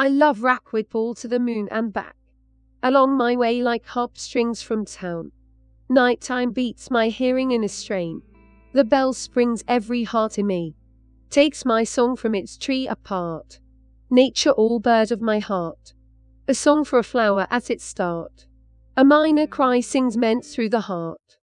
I love racquetball to the moon and back. Along my way like harp strings from town. Nighttime beats my hearing in a strain. The bell springs every heart in me. Takes my song from its tree apart. Nature all bird of my heart. A song for a flower at its start. A minor cry sings meant through the heart.